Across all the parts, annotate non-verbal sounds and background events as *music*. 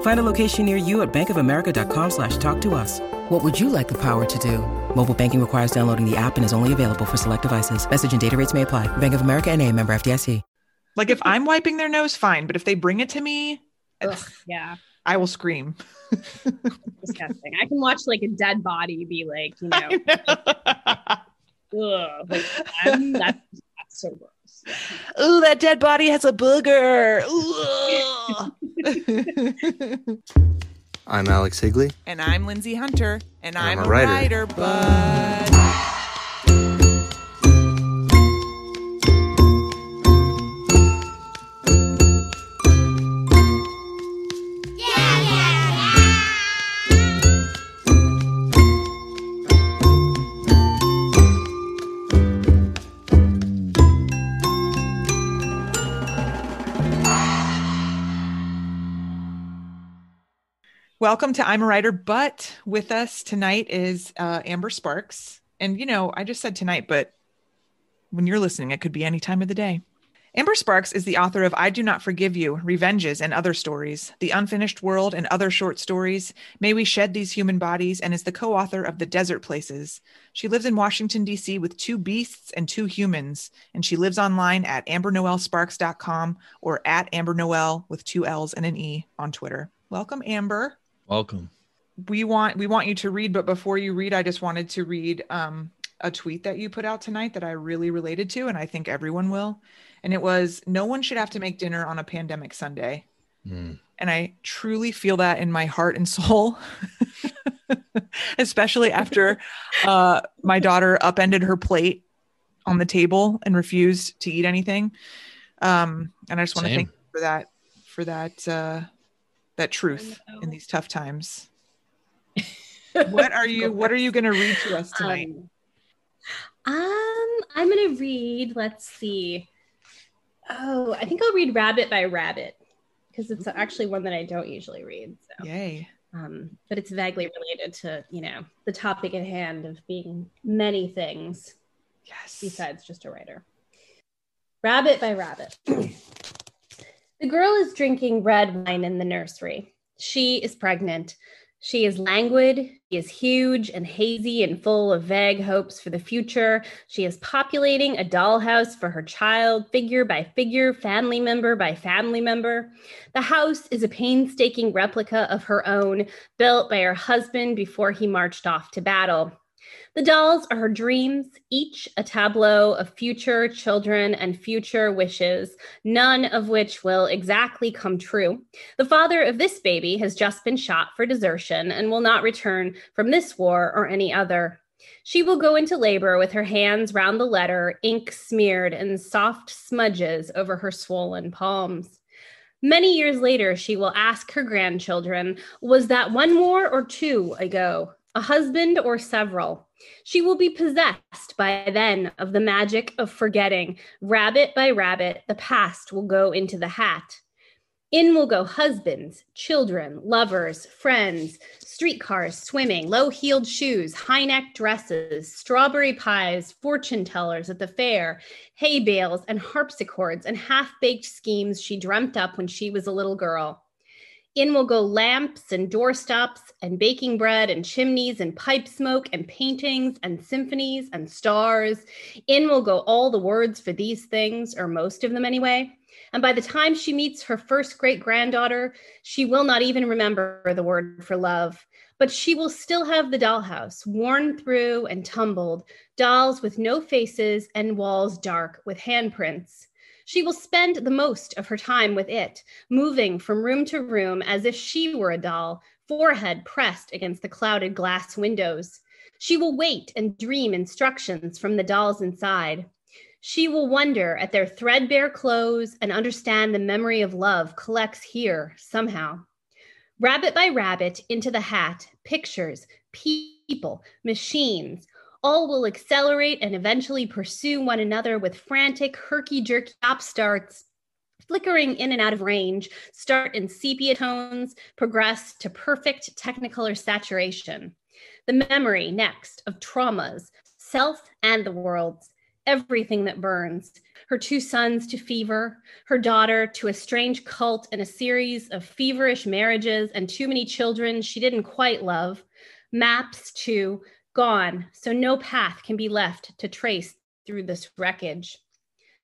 Find a location near you at bankofamerica.com slash talk to us. What would you like the power to do? Mobile banking requires downloading the app and is only available for select devices. Message and data rates may apply. Bank of America and a member FDIC. Like if I'm wiping their nose, fine. But if they bring it to me, Ugh, yeah. I will scream. *laughs* Disgusting. I can watch like a dead body be like, you *laughs* know, know. ugh, like, that's, that's so gross. Oh, that dead body has a booger. I'm Alex Higley. And I'm Lindsay Hunter. And, and I'm, I'm, a writer, writer but. Welcome to I'm a Writer, but with us tonight is uh, Amber Sparks. And, you know, I just said tonight, but when you're listening, it could be any time of the day. Amber Sparks is the author of I Do Not Forgive You, Revenges, and Other Stories, The Unfinished World, and Other Short Stories, May We Shed These Human Bodies, and is the co author of The Desert Places. She lives in Washington, D.C. with two beasts and two humans, and she lives online at ambernoellesparks.com or at ambernoelle with two L's and an E on Twitter. Welcome, Amber. Welcome. We want we want you to read, but before you read, I just wanted to read um, a tweet that you put out tonight that I really related to, and I think everyone will. And it was, "No one should have to make dinner on a pandemic Sunday." Mm. And I truly feel that in my heart and soul, *laughs* especially after uh, my daughter upended her plate on the table and refused to eat anything. Um, and I just want to thank you for that for that uh, that truth in these tough times. *laughs* what are you what are you going to read to us tonight? Um, um I'm going to read, let's see. Oh, I think I'll read Rabbit by Rabbit because it's actually one that I don't usually read. So. Yay. Um, but it's vaguely related to, you know, the topic at hand of being many things. Yes. Besides just a writer. Rabbit by Rabbit. *clears throat* The girl is drinking red wine in the nursery. She is pregnant. She is languid, she is huge and hazy and full of vague hopes for the future. She is populating a dollhouse for her child, figure by figure, family member by family member. The house is a painstaking replica of her own, built by her husband before he marched off to battle. The dolls are her dreams, each a tableau of future children and future wishes, none of which will exactly come true. The father of this baby has just been shot for desertion and will not return from this war or any other. She will go into labor with her hands round the letter, ink smeared in soft smudges over her swollen palms. Many years later, she will ask her grandchildren, Was that one war or two ago? A husband or several? She will be possessed by then of the magic of forgetting. Rabbit by rabbit, the past will go into the hat. In will go husbands, children, lovers, friends, streetcars, swimming, low heeled shoes, high necked dresses, strawberry pies, fortune tellers at the fair, hay bales, and harpsichords and half baked schemes she dreamt up when she was a little girl. In will go lamps and doorstops and baking bread and chimneys and pipe smoke and paintings and symphonies and stars. In will go all the words for these things, or most of them anyway. And by the time she meets her first great granddaughter, she will not even remember the word for love. But she will still have the dollhouse, worn through and tumbled, dolls with no faces and walls dark with handprints. She will spend the most of her time with it, moving from room to room as if she were a doll, forehead pressed against the clouded glass windows. She will wait and dream instructions from the dolls inside. She will wonder at their threadbare clothes and understand the memory of love collects here somehow. Rabbit by rabbit into the hat, pictures, people, machines, all will accelerate and eventually pursue one another with frantic, herky jerky stop starts, flickering in and out of range, start in sepia tones, progress to perfect technicolor saturation. The memory next of traumas, self and the world's, everything that burns. Her two sons to fever, her daughter to a strange cult and a series of feverish marriages and too many children she didn't quite love. Maps to gone, so no path can be left to trace through this wreckage.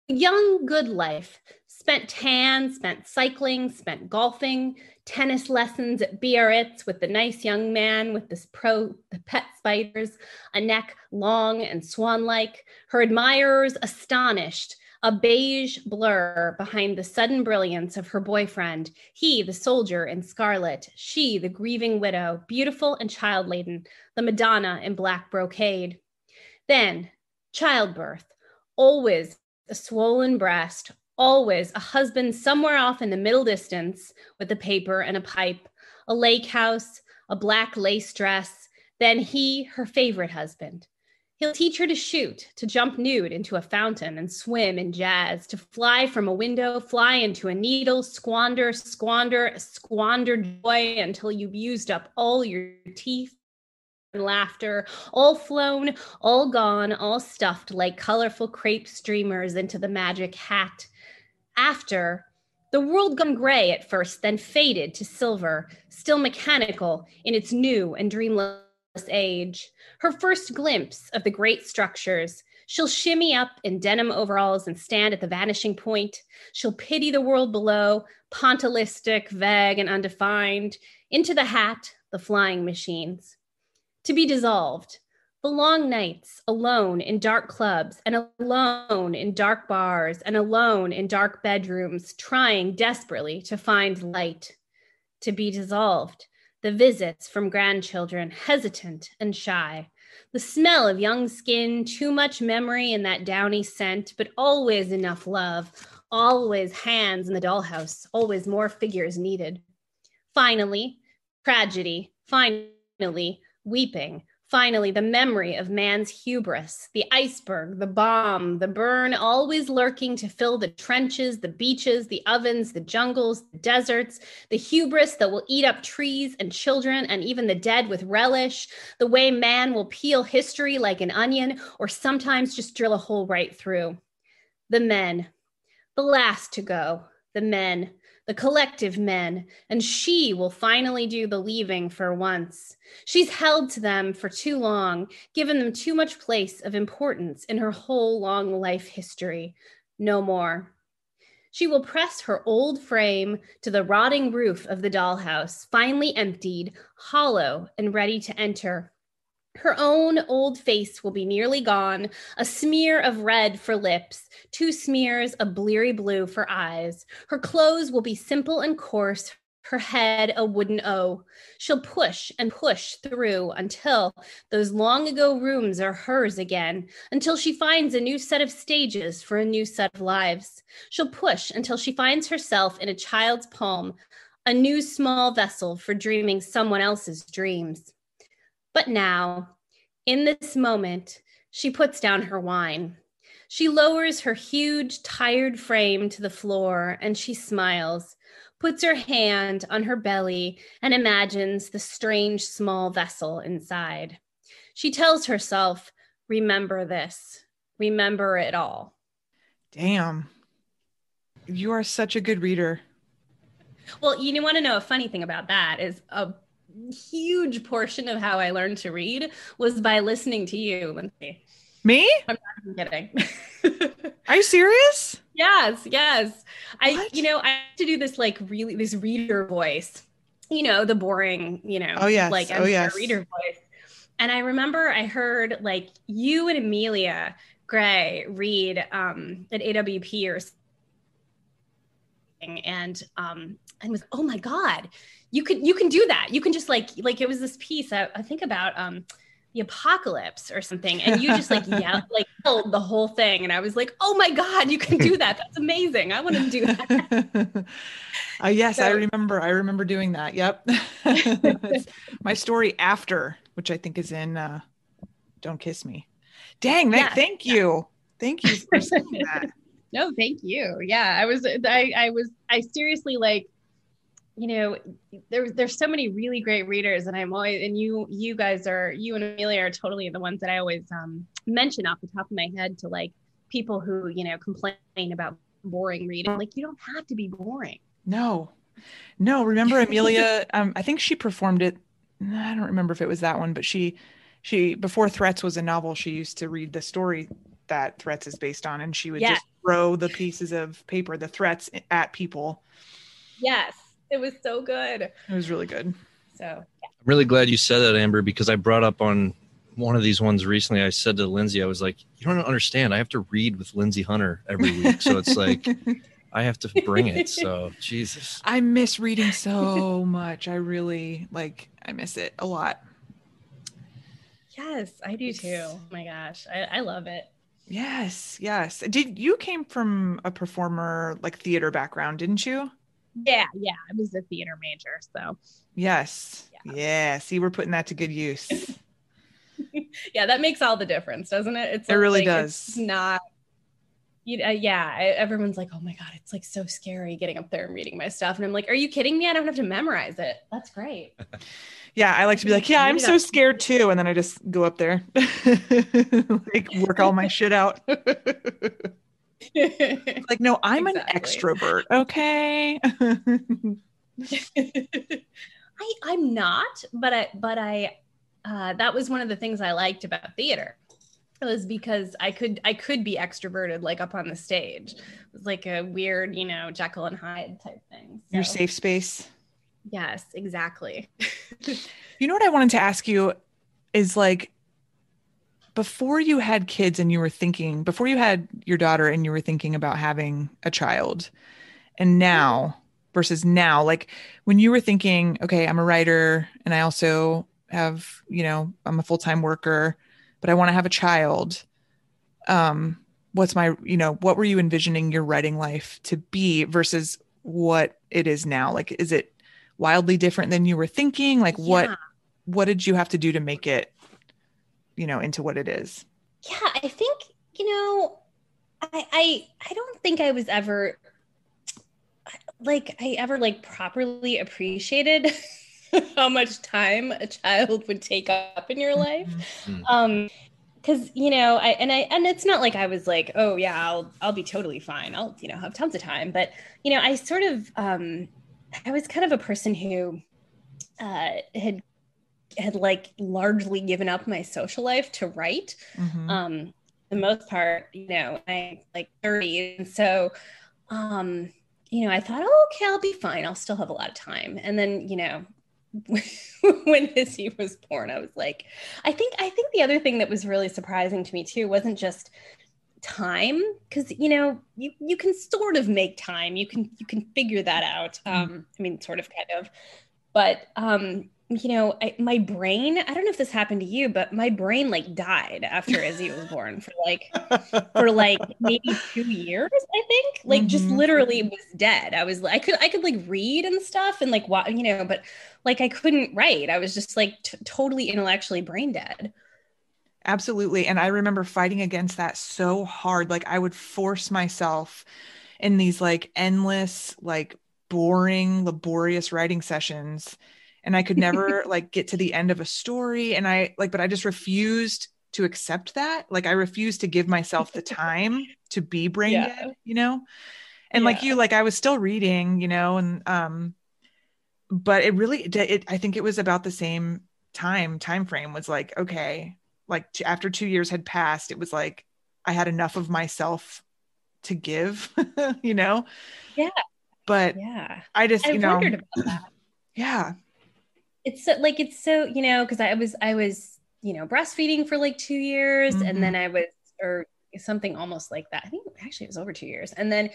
Young good life, spent tan, spent cycling, spent golfing, tennis lessons at Biarritz with the nice young man with this pro the pet spiders, a neck long and swan-like, her admirers astonished, a beige blur behind the sudden brilliance of her boyfriend, he the soldier in scarlet, she the grieving widow, beautiful and child-laden, the Madonna in black brocade. Then childbirth, always a swollen breast, always a husband somewhere off in the middle distance with a paper and a pipe, a lake house, a black lace dress, then he, her favorite husband. He'll teach her to shoot, to jump nude into a fountain and swim in jazz, to fly from a window, fly into a needle, squander, squander, squander joy until you've used up all your teeth and laughter, all flown, all gone, all stuffed like colorful crepe streamers into the magic hat. After the world gone gray at first, then faded to silver, still mechanical in its new and dreamless age. Her first glimpse of the great structures. She'll shimmy up in denim overalls and stand at the vanishing point. She'll pity the world below, pointillistic, vague, and undefined. Into the hat, the flying machines. To be dissolved, the long nights alone in dark clubs and alone in dark bars and alone in dark bedrooms, trying desperately to find light, to be dissolved. The visits from grandchildren, hesitant and shy. The smell of young skin, too much memory and that downy scent, but always enough love, always hands in the dollhouse, always more figures needed. Finally, tragedy, finally, weeping, Finally, the memory of man's hubris, the iceberg, the bomb, the burn, always lurking to fill the trenches, the beaches, the ovens, the jungles, the deserts, the hubris that will eat up trees and children and even the dead with relish, the way man will peel history like an onion or sometimes just drill a hole right through. The men, the last to go, the men, the collective men, and she will finally do the leaving for once. She's held to them for too long, given them too much place of importance in her whole long life history. No more. She will press her old frame to the rotting roof of the dollhouse, finally emptied, hollow, and ready to enter. Her own old face will be nearly gone, a smear of red for lips, two smears of bleary blue for eyes. Her clothes will be simple and coarse, her head a wooden O. She'll push and push through until those long ago rooms are hers again, until she finds a new set of stages for a new set of lives. She'll push until she finds herself in a child's palm, a new small vessel for dreaming someone else's dreams. But now, in this moment, she puts down her wine. She lowers her huge, tired frame to the floor and she smiles, puts her hand on her belly, and imagines the strange small vessel inside. She tells herself, Remember this, remember it all. Damn. You are such a good reader. Well, you want to know a funny thing about that is a huge portion of how I learned to read was by listening to you, Lindsay. Me? I'm not even kidding. *laughs* Are you serious? Yes, yes. What? I, you know, I have to do this like really this reader voice. You know, the boring, you know, oh yes, like oh yes, reader voice. And I remember I heard like you and Amelia Gray read um, at AWP or something, and um and was oh my god you can you can do that. You can just like like it was this piece I, I think about um the apocalypse or something and you just like yeah *laughs* like yelled the whole thing and i was like oh my god you can do that. That's amazing. I want to do that. *laughs* Uh, yes So- i remember. I remember doing that. Yep. *laughs* My story after which i think is in uh don't kiss me. Dang Nick, Yes. thank you. Thank you for saying that. No thank you. Yeah i was i i was i seriously like you know there's there's so many really great readers and i'm always and you you guys are you and amelia are totally the ones that i always um mention off the top of my head to like people who you know complain about boring reading like you don't have to be boring No, no. Remember *laughs* Amelia? um, I think she performed it. I don't remember if it was that one, but she, she before Threats was a novel. She used to read the story that Threats is based on, and she would just throw the pieces of paper, the threats, at people. yes it was so good It was really good. so I'm really glad you said that, Amber, because I brought up on one of these ones recently. I said to Lindsay, I was like, "You don't understand. I have to read with Lindsay Hunter every week, so it's like *laughs* I have to bring it." So Jesus, I miss reading so much. I really like. I miss it a lot. yes i do too oh my gosh i, I love it Yes, yes. Did you came from a performer like theater background, didn't you? Yeah yeah i was a theater major so Yes. Yeah. Yeah. See, we're putting that to good use. *laughs* yeah that makes all the difference doesn't it it's It really like, does. it's not you know, yeah everyone's like oh my god it's like so scary getting up there and reading my stuff and i'm like are you kidding me i don't have to memorize it that's great *laughs* Yeah, I like to be like, yeah, I'm so scared too, and then I just go up there, *laughs* like work all my shit out. *laughs* like, no, I'm an extrovert. Okay. *laughs* *laughs* I, I'm not, but I, but I, uh, that was one of the things I liked about theater It was because I could, I could be extroverted like up on the stage. It was like a weird, you know, Jekyll and Hyde type thing. Your safe space. Yes, exactly. You know what I wanted to ask you is like before you had kids and you were thinking before you had your daughter and you were thinking about having a child and now versus now like when you were thinking okay I'm a writer and I also have you know I'm a full-time worker but I want to have a child um what's my you know what were you envisioning your writing life to be versus what it is now like is it wildly different than you were thinking like what Yeah. what did you have to do to make it you know into what it is. Yeah i think you know i i i don't think i was ever like i ever like properly appreciated *laughs* how much time a child would take up in your life. Mhm. um because you know i and i and it's not like i was like oh yeah i'll i'll be totally fine. I'll you know have tons of time. But you know i sort of um i was kind of a person who uh had had like largely given up my social life to write. Mhm. um the most part you know i like 30 and so um you know i thought oh okay i'll be fine. I'll still have a lot of time. And then you know *laughs* when Izzy was born i was like i think i think the other thing that was really surprising to me too wasn't just time because you know you you can sort of make time. You can you can figure that out. Um i mean sort of kind of. But um you know I, my brain i don't know if this happened to you but my brain like died after izzy was born for like for like maybe two years i think *laughs* like just Mhm. literally was dead i was i could i could like read and stuff and like you know but like i couldn't write i was just like t- totally intellectually brain dead Absolutely. And I remember fighting against that so hard. Like I would force myself in these like endless, like boring, laborious writing sessions. And I could never *laughs* like get to the end of a story. And I like, but I just refused to accept that. Like I refused to give myself the time *laughs* to be brain Yeah. dead, you know? And like you, like I was still reading, you know, and um, but it really it, it I think it was about the same time time frame was like, okay, like t- after two years had passed, it was like I had enough of myself to give, *laughs* you know? Yeah. But yeah I just, i you know, *clears throat* yeah. It's so, like it's so you know because i was i was you know breastfeeding for like two years Mhm. and then i was or something almost like that i think actually it was over two years and then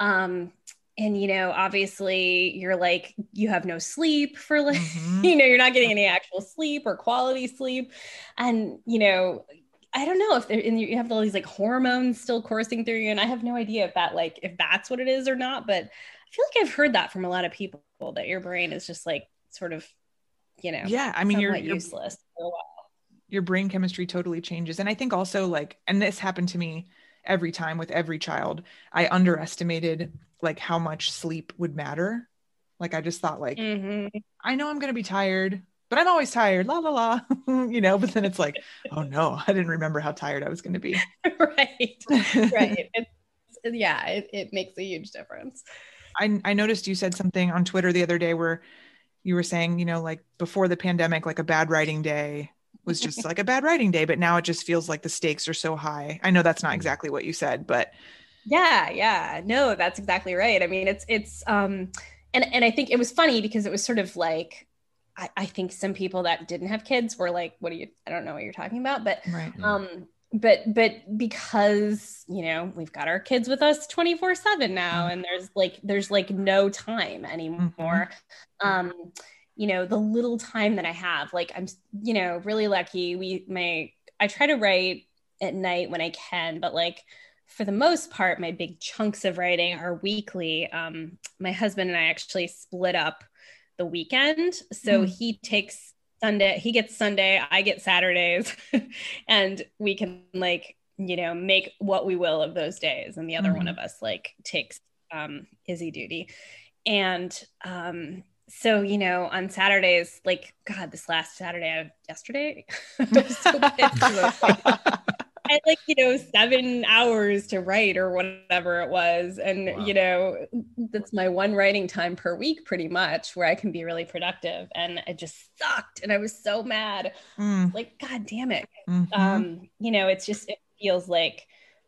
um and you know obviously you're like you have no sleep for like *laughs* Mhm. you know you're not getting any actual sleep or quality sleep and you know i don't know if there and you have all these like hormones still coursing through you and i have no idea if that like if that's what it is or not but i feel like i've heard that from a lot of people that your brain is just like sort of you know Yeah, I mean, you're, you're useless for a while. your brain chemistry totally changes. And I think also like, and this happened to me every time with every child, I underestimated like how much sleep would matter. Like I just thought like, Mhm. I know I'm going to be tired, but I'm always tired, la la la, *laughs* you know, but then it's like, oh no, I didn't remember how tired I was going to be. *laughs* right right *laughs* it's, yeah it, it makes a huge difference I, I noticed you said something on Twitter the other day where you were saying, you know, like before the pandemic, like a bad writing day was just like a bad writing day, but now it just feels like the stakes are so high. I know that's not exactly what you said, but Yeah, yeah. No, that's exactly right. I mean, it's it's um and and I think it was funny because it was sort of like I, I think some people that didn't have kids were like, what are you I don't know what you're talking about, but right. um but but because you know we've got our kids with us 24 7 now and there's like there's like no time anymore. Um you know the little time that i have like i'm you know really lucky. We my i try to write at night when i can but like for the most part my big chunks of writing are weekly. Um my husband and i actually split up the weekend so Mm. he takes Sunday, he gets Sunday, I get Saturdays, *laughs* and we can like, you know, make what we will of those days. And the other one Mhm. of us like takes um Izzy duty. And um so you know on Saturdays, like God, this last Saturday, yesterday, *laughs* I was so *laughs* pissed 'cause I like, had like you know seven hours to write or whatever it was, and Wow. you know that's my one writing time per week, pretty much, where I can be really productive. And it just sucked, and I was so mad. Mm, Like, God damn it! mhm. Um, you know, it's just it feels like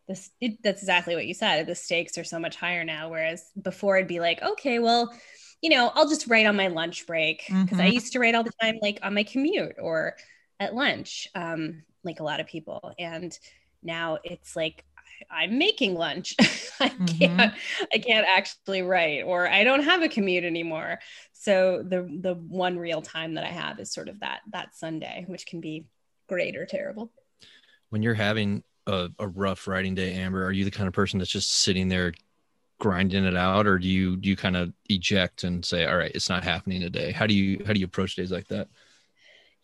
this. It, that's exactly what you said. The stakes are so much higher now, whereas before i'd be like, okay, well. You know, I'll just write on my lunch break because I Mhm. used to write all the time, like on my commute or at lunch, um, like a lot of people. And now it's like I- I'm making lunch. *laughs* I can't mm-hmm. I can't actually write or I don't have a commute anymore. So the the one real time that I have is sort of that that Sunday, which can be great or terrible. when you're having a, a rough writing day amber are you the kind of person that's just sitting there grinding it out or do you do you kind of eject and say all right it's not happening today how do you how do you approach days like that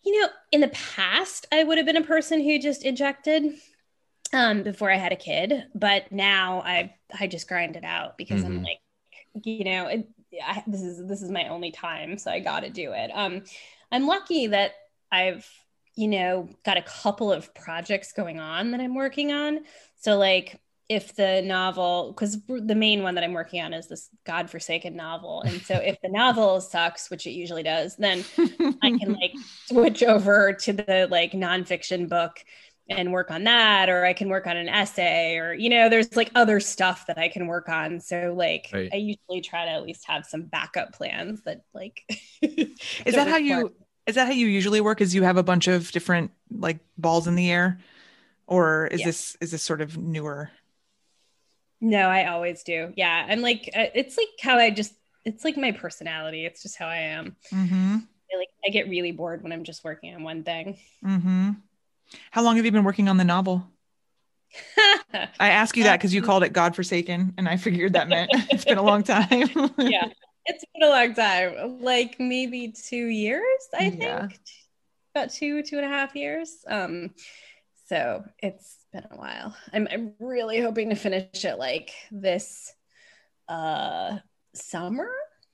You know, in the past, I would have been a person who just ejected um, before I had a kid, but now I I just grind it out because I'm Mhm. like, you know, it, I, this is this is my only time, so I got to do it. Um, I'm lucky that I've you know got a couple of projects going on that I'm working on. So like if the novel because the main one that i'm working on is this godforsaken novel and so if the novel *laughs* sucks which it usually does then I can *laughs* like switch over to the like nonfiction book and work on that, or I can work on an essay, or you know, there's like other stuff that I can work on. So like Right. I usually try to at least have some backup plans that like *laughs* is that how you is that how you usually work is you have a bunch of different like balls in the air or is Yeah. this is this sort of newer No, I always do. Yeah. I'm like uh, it's like how I just it's like my personality. It's just how I am. mm-hmm I like I get really bored when I'm just working on one thing. mm-hmm how long have you been working on the novel *laughs* i ask you that because you Um, called it godforsaken and i figured that meant *laughs* it's been a long time *laughs* yeah. It's been a long time. Like maybe two years, I think. Yeah. About two, two and a half years. Um, so it's been a while. I'm I'm really hoping to finish it like this uh summer.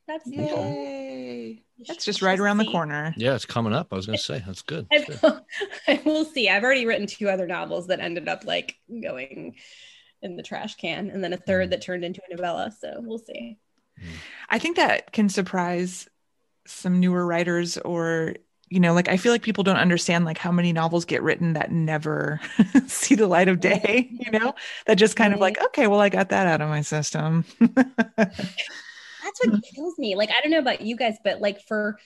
That's the goal. yay that's just right around the corner yeah it's coming up i was gonna say that's good *laughs* I, I will see. I've already written two other novels that ended up like going in the trash can, and then a third that turned into a novella. So we'll see. I think that can surprise some newer writers or you know like I feel like people don't understand like how many novels get written that never *laughs* see the light of day, you know? That just kind of like okay, well I got that out of my system. *laughs* That's what *laughs* kills me. Like I don't know about you guys, but like for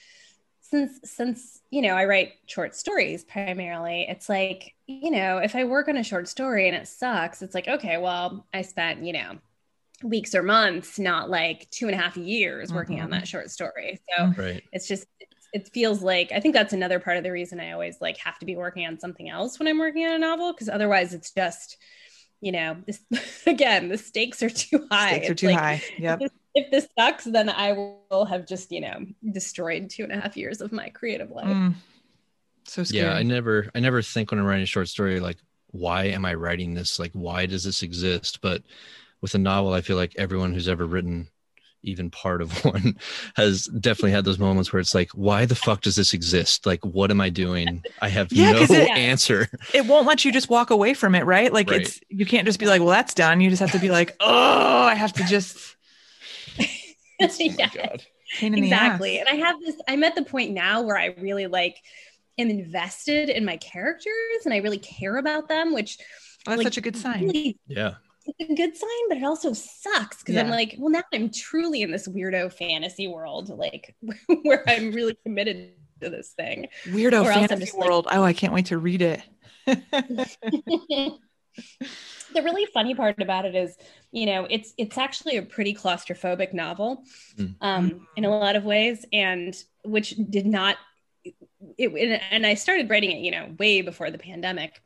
since since you know I write short stories primarily, it's like you know if I work on a short story and it sucks, it's like okay, well I spent you know weeks or months, not like two and a half years working on Mhm. that short story. So Right. it's just it feels like I think that's another part of the reason I always like have to be working on something else when I'm working on a novel because otherwise it's just you know this *laughs* again the stakes are too high. Stakes are too like, high. Yep. If this sucks, then I will have just you know destroyed two and a half years of my creative life. Mm. So scary. Yeah, I never I never think when I'm writing a short story like why am I writing this? Like why does this exist? But with a novel, I feel like everyone who's ever written even part of *laughs* one has definitely had those moments where it's like, why the fuck does this exist? Like, what am I doing? I have Yeah, no 'cause it- *laughs* answer. it won't let you just walk away from it, right? Like Right. it's you can't just be like, well, that's done. You just have to be like, *laughs* oh, I have to just yeah. Oh pain in exactly the ass. and i have this i'm at the point now where i really like am invested in my characters and i really care about them which Oh, that's like, such a good sign. really Yeah. It's a good sign but it also sucks because i'm like well now i'm truly in this weirdo fantasy world like *laughs* where i'm really committed to this thing Weirdo Or fantasy just like- world. oh, I can't wait to read it. *laughs* the really funny part about it is you know it's it's actually a pretty claustrophobic novel Mm. um in a lot of ways and which did not it, and i started writing it you know way before the pandemic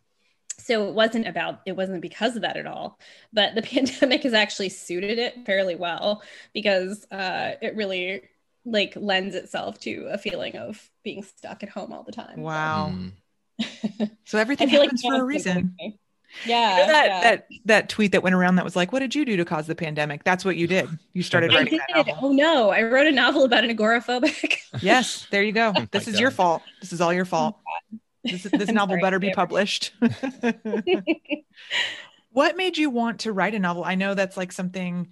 so it wasn't about it wasn't because of that at all but the *laughs* pandemic has actually suited it fairly well because uh it really like lends itself to a feeling of being stuck at home all the time wow. Mm. *laughs* So everything feel like happens for a reason. yeah You know that yeah. that that tweet that went around that was like, "What did you do to cause the pandemic?" That's what you did. You started I writing did. that novel. Oh no, I wrote a novel about an agoraphobic. Yes, there you go. *laughs* Oh this my is your fault. This is all your fault. This *laughs* this novel sorry, better be published. *laughs* what made you want to write a novel? I know that's like something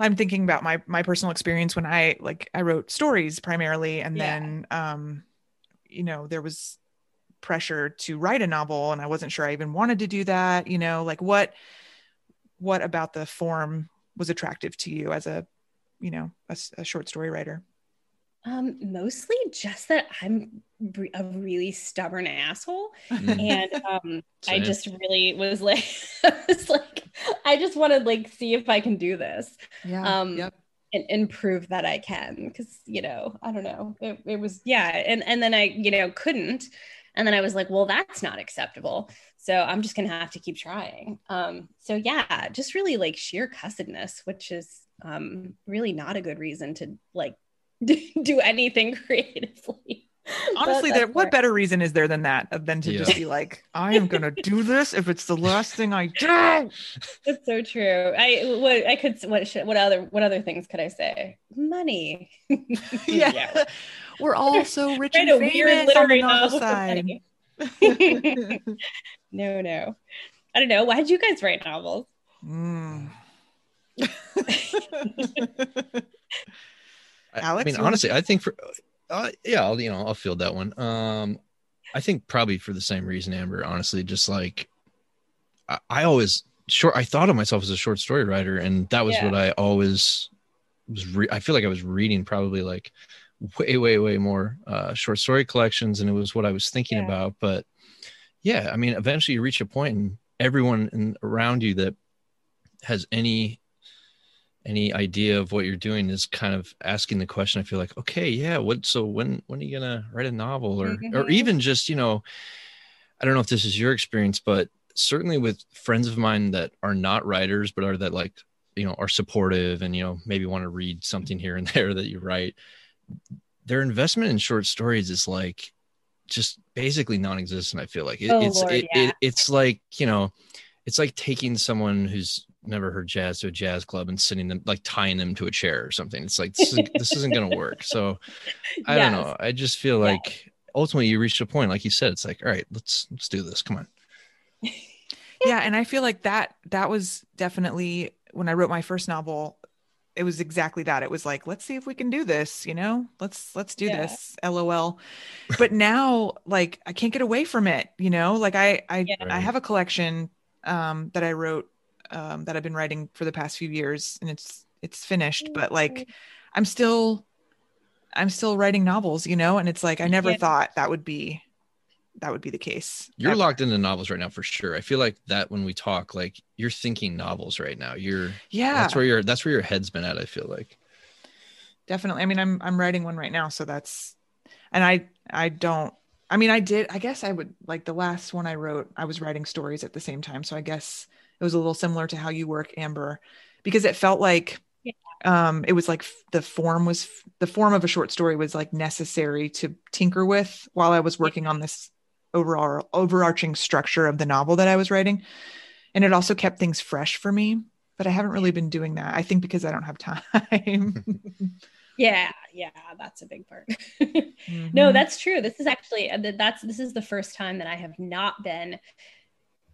I'm thinking about my my personal experience when I like I wrote stories primarily and Yeah. then um you know there was pressure to write a novel and I wasn't sure I even wanted to do that, you know, like what what about the form was attractive to you as a you know a short story writer? Um, mostly just that I'm a really stubborn asshole, Mm. and um, I just really was like, *laughs* I was like, I just want to like see if I can do this. Yeah. Um, yep. and, and prove that I can because you know I don't know it, it was yeah and and then I you know couldn't and then I was like well that's not acceptable so I'm just gonna have to keep trying um so yeah just really like sheer cussedness which is um really not a good reason to like *laughs* do anything *laughs* creatively Honestly, there what better reason is there than that than to Yeah. just be like, I am gonna do this if it's the last thing I do. *laughs* It's so true. I what I could what should, what other what other things could I say? Money. yeah. We're all so rich Write and a famous weird on the literary novel novel side. no, no. I don't know. Why did you guys write novels? Mm. I- Alex, I mean, honestly, I think for uh, yeah, I'll you know I'll field that one. Um, I think probably for the same reason, Amber. Honestly, just like I, I always short. I thought of myself as a short story writer, and that was Yeah. what I always was. Re- I feel like I was reading probably like way, way, way more uh, short story collections, and it was what I was thinking Yeah. about. But yeah, I mean, eventually you reach a point, and everyone in, around you that has any any idea of what you're doing is kind of asking the question i feel like okay yeah what so when when are you gonna write a novel or or Mhm. even just you know i don't know if this is your experience but certainly with friends of mine that are not writers but are that like you know are supportive and you know maybe want to read something here and *laughs* there that you write their investment in short stories is like just basically non-existent i feel like it, Oh, it's Lord, it, yeah. it, it's like you know it's like taking someone who's never heard jazz to a jazz club and sitting them like tying them to a chair or something. It's like this isn't, this isn't gonna work. So *laughs* i don't know. I just feel Yeah. like ultimately you reach a point like you said it's like all right let's let's do this. Come on. *laughs* Yeah and i feel like that that was definitely when i wrote my first novel it was exactly that. It was like let's see if we can do this you know? Let's let's do Yeah. this. Lol. But now like i can't get away from it you know? Like i i, Yeah. I have a collection um that i wrote um that i've been writing for the past few years and it's it's finished but like i'm still i'm still writing novels you know and it's like i never Yeah. thought that would be that would be the case. You're ever. locked into novels right now for sure. I feel like that when we talk, like you're thinking novels right now. You're Yeah, that's where your that's where your head's been at. I feel like. definitely. I mean, I'm I'm writing one right now, so that's and I I don't I mean I did I guess I would like the last one I wrote, I was writing stories at the same time. So I guess it was a little similar to how you work, Amber, because it felt like Yeah. um it was like f- the form was f- the form of a short story was like necessary to tinker with while I was working on this overall overarching structure of the novel that I was writing. And it also kept things fresh for me, but I haven't really been doing that. I think because I don't have time. *laughs* Yeah, yeah, that's a big part. *laughs* no, Mhm. that's true. This is actually uh, that's this is the first time that I have not been.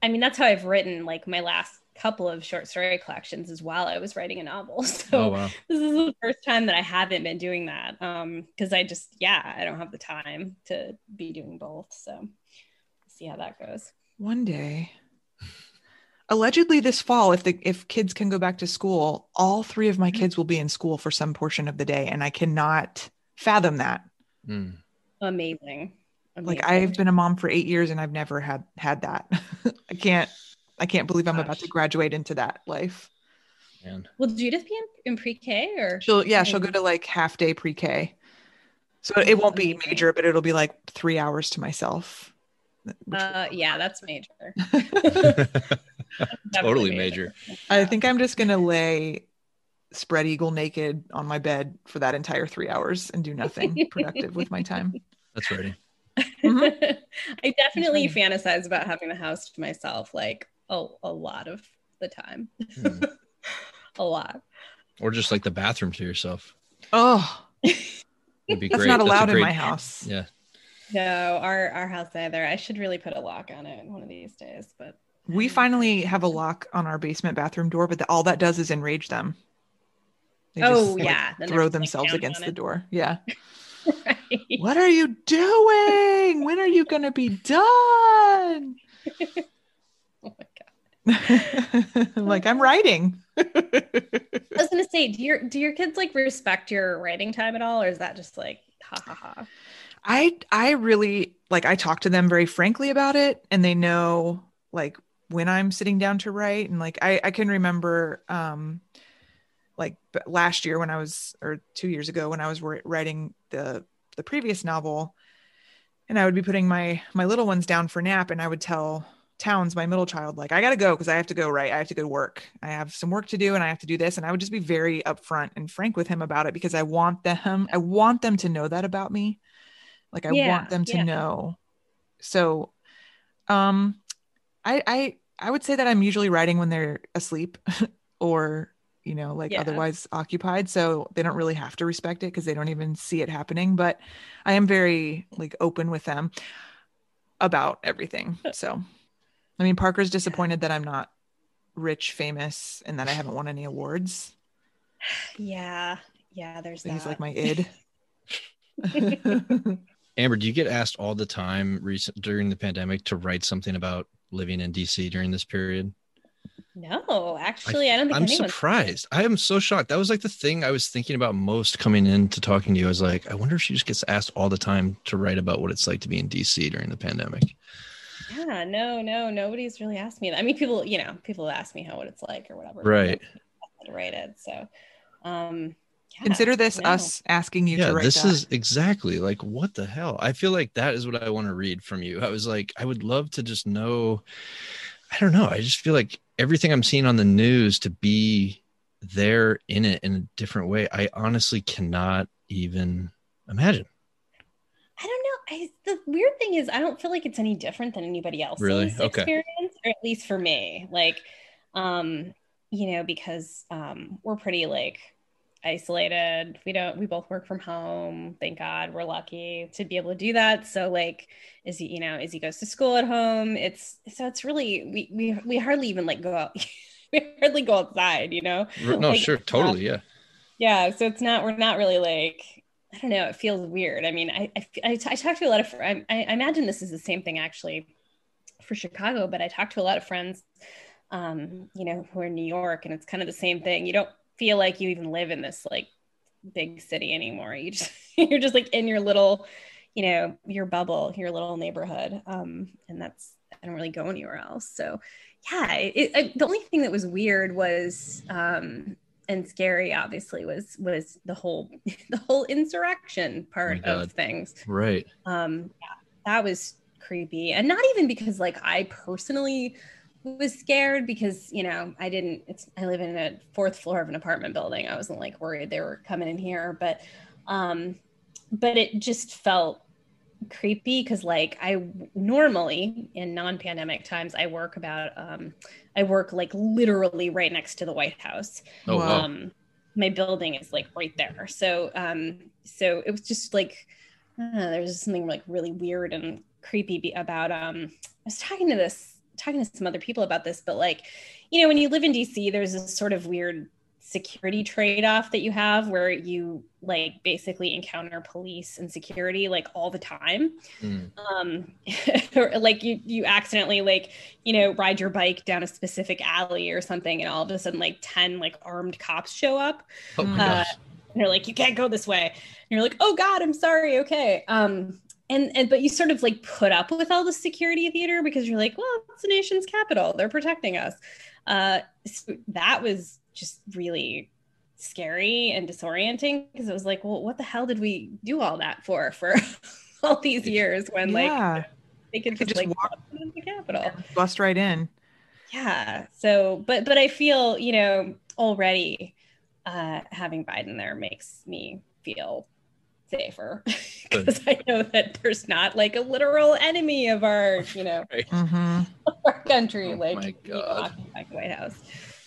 I mean, that's how I've written like my last couple of short story collections as well. I was writing a novel, *laughs* so Oh wow. this is the first time that I haven't been doing that. Um, because I just yeah, I don't have the time to be doing both. So see how that goes. one day. Allegedly this fall, if the if kids can go back to school, all three of my kids will be in school for some portion of the day, and I cannot fathom that. Mm. Amazing. Like I've been a mom for eight years, and I've never had had that. *laughs* I can't. I can't believe I'm about to graduate into that life. Man. Will Judith be in, in pre-K or She'll yeah, she'll go to like half day pre-K. So it won't be major, but it'll be like three hours to myself. Uh, yeah, that's major. *laughs* totally Definitely major. I think I'm just gonna lay spread eagle naked on my bed for that entire three hours and do nothing productive with my time. That's ready. Mhm. *laughs* I definitely fantasize about having the house to myself like a, a lot of the time. Hmm. *laughs* a lot. Or just like the bathroom to yourself. Oh, Would be that's great. not allowed in great- my house. Yeah. No, our our house either. I should really put a lock on it one of these days, but We finally have a lock on our basement bathroom door, but the, all that does is enrage them. They Oh, like, yeah. Then they're throw themselves against the door. Yeah. Right. *laughs* What are you doing? When are you going to be done? *laughs* Oh my god. *laughs* Like I'm writing. I was gonna say, do your do your kids like respect your writing time at all, or is that just like ha ha ha? I I really like I talk to them very frankly about it and they know like when I'm sitting down to write and like I I can remember um like last year when I was or 2 years ago when I was writing the the previous novel and I would be putting my my little ones down for nap and I would tell Towns my middle child like I got to go cuz I have to go write I have to go to work I have some work to do and I have to do this and I would just be very upfront and frank with him about it because I want them I want them to know that about me like I Yeah, want them to yeah. know. So um I I I would say that I'm usually writing when they're asleep *laughs* or you know like Yeah. otherwise occupied so they don't really have to respect it because they don't even see it happening but I am very like open with them about everything. Uh, so I mean Parker's disappointed that I'm not rich famous and that I haven't won any awards. *sighs* Yeah, yeah. There's So that. he's like my id. *laughs* *laughs* Amber, do you get asked all the time recent during the pandemic to write something about living in DC during this period? No, actually, I, don't think I'm anyone's surprised. I am so shocked. That was like the thing I was thinking about most coming into talking to you. I was like, I wonder if she just gets asked all the time to write about what it's like to be in DC during the pandemic. Yeah, no, no, nobody's really asked me that. I mean, people, you know, people ask me how what it's like or whatever. Right. To write it. So, um, yeah, Consider this no. us asking you yeah, to write this that. is exactly like what the hell. I feel like that is what I want to read from you. I was like, I would love to just know. I don't know. I just feel like everything I'm seeing on the news to be there in it in a different way. I honestly cannot even imagine. I don't know. I the weird thing is I don't feel like it's any different than anybody else's Really? Okay. experience, or at least for me. Like, um, you know, because um we're pretty like isolated. We don't we both work from home. Thank God we're lucky to be able to do that. So like Izzy, you know, is he goes to school at home. It's so it's really we we we hardly even like go out. *laughs* we hardly go outside, you know? No, Like, sure, totally, yeah. yeah so it's not we're not really like i don't know it feels weird i mean i i, I, I talk to a lot of I, I imagine this is the same thing actually for chicago but i talk to a lot of friends um you know who are in new york and it's kind of the same thing you don't feel like you even live in this like big city anymore you just *laughs* you're just like in your little you know, your bubble, your little neighborhood. Um, and that's, I don't really go anywhere else. So yeah, it, it, the only thing that was weird was, um, and scary obviously was was the whole *laughs* the whole insurrection part Oh of things Right. um yeah that was creepy and not even because like i personally was scared because you know i didn't it's i live in a fourth floor of an apartment building. I wasn't like worried they were coming in here but um but it just felt creepy because like i normally in non-pandemic times i work about um i work like literally right next to the white house. Oh, Wow. um my building is like right there. So um so it was just like I don't know, there's something like really weird and creepy be- about um i was talking to this talking to some other people about this but like you know when you live in dc there's this sort of weird security trade-off that you have where you like basically encounter police and security like all the time. Mm. um *laughs* like you you accidentally like you know ride your bike down a specific alley or something and all of a sudden like 10 like armed cops show up. Oh my uh, gosh. and they're like you can't go this way. And you're like oh god i'm sorry. Okay. Um and and but you sort of like put up with all the security theater because you're like well it's the nation's capital. They're protecting us. Uh so that was just really scary and disorienting because it was like well what the hell did we do all that for for *laughs* all these years when like yeah, they could could just, just like walk- walk into the capital? bust right in. yeah. So but but i feel you know already uh having biden there makes me feel safer *laughs* because i know that there's not like a literal enemy of our you know *laughs* hmm *laughs* our country Oh like my God. occupying the white house